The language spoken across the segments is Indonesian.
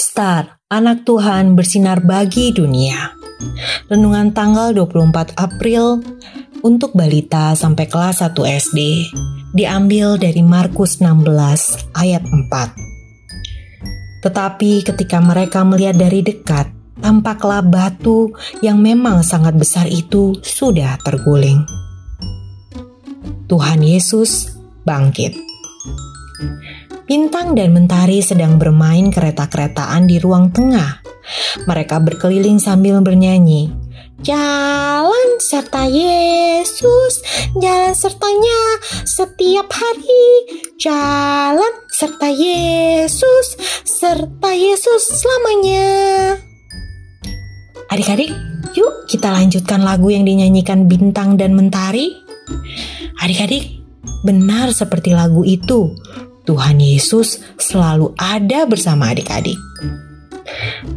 Star, anak Tuhan bersinar bagi dunia. Renungan tanggal 24 April untuk balita sampai kelas 1 SD diambil dari Markus 16 ayat 4. Tetapi ketika mereka melihat dari dekat, tampaklah batu yang memang sangat besar itu sudah terguling. Tuhan Yesus bangkit. Bintang dan mentari sedang bermain kereta-keretaan di ruang tengah. Mereka berkeliling sambil bernyanyi. Jalan serta Yesus, jalan sertanya setiap hari. Jalan serta Yesus, serta Yesus selamanya. Adik-adik, yuk kita lanjutkan lagu yang dinyanyikan Bintang dan Mentari. Adik-adik, benar seperti lagu itu, Tuhan Yesus selalu ada bersama adik-adik.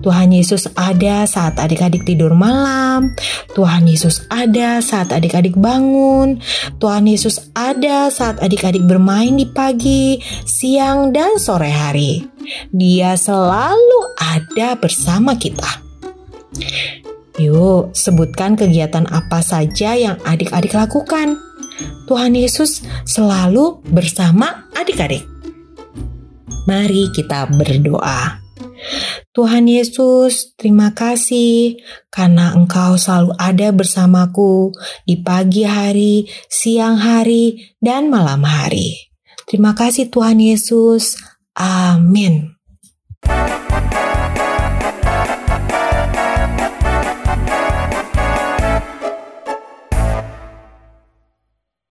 Tuhan Yesus ada saat adik-adik tidur malam. Tuhan Yesus ada saat adik-adik bangun. Tuhan Yesus ada saat adik-adik bermain di pagi, siang, dan sore hari. Dia selalu ada bersama kita. Yuk, sebutkan kegiatan apa saja yang adik-adik lakukan. Tuhan Yesus selalu bersama adik-adik. Mari kita berdoa. Tuhan Yesus, terima kasih karena Engkau selalu ada bersamaku di pagi hari, siang hari, dan malam hari. Terima kasih, Tuhan Yesus. Amin.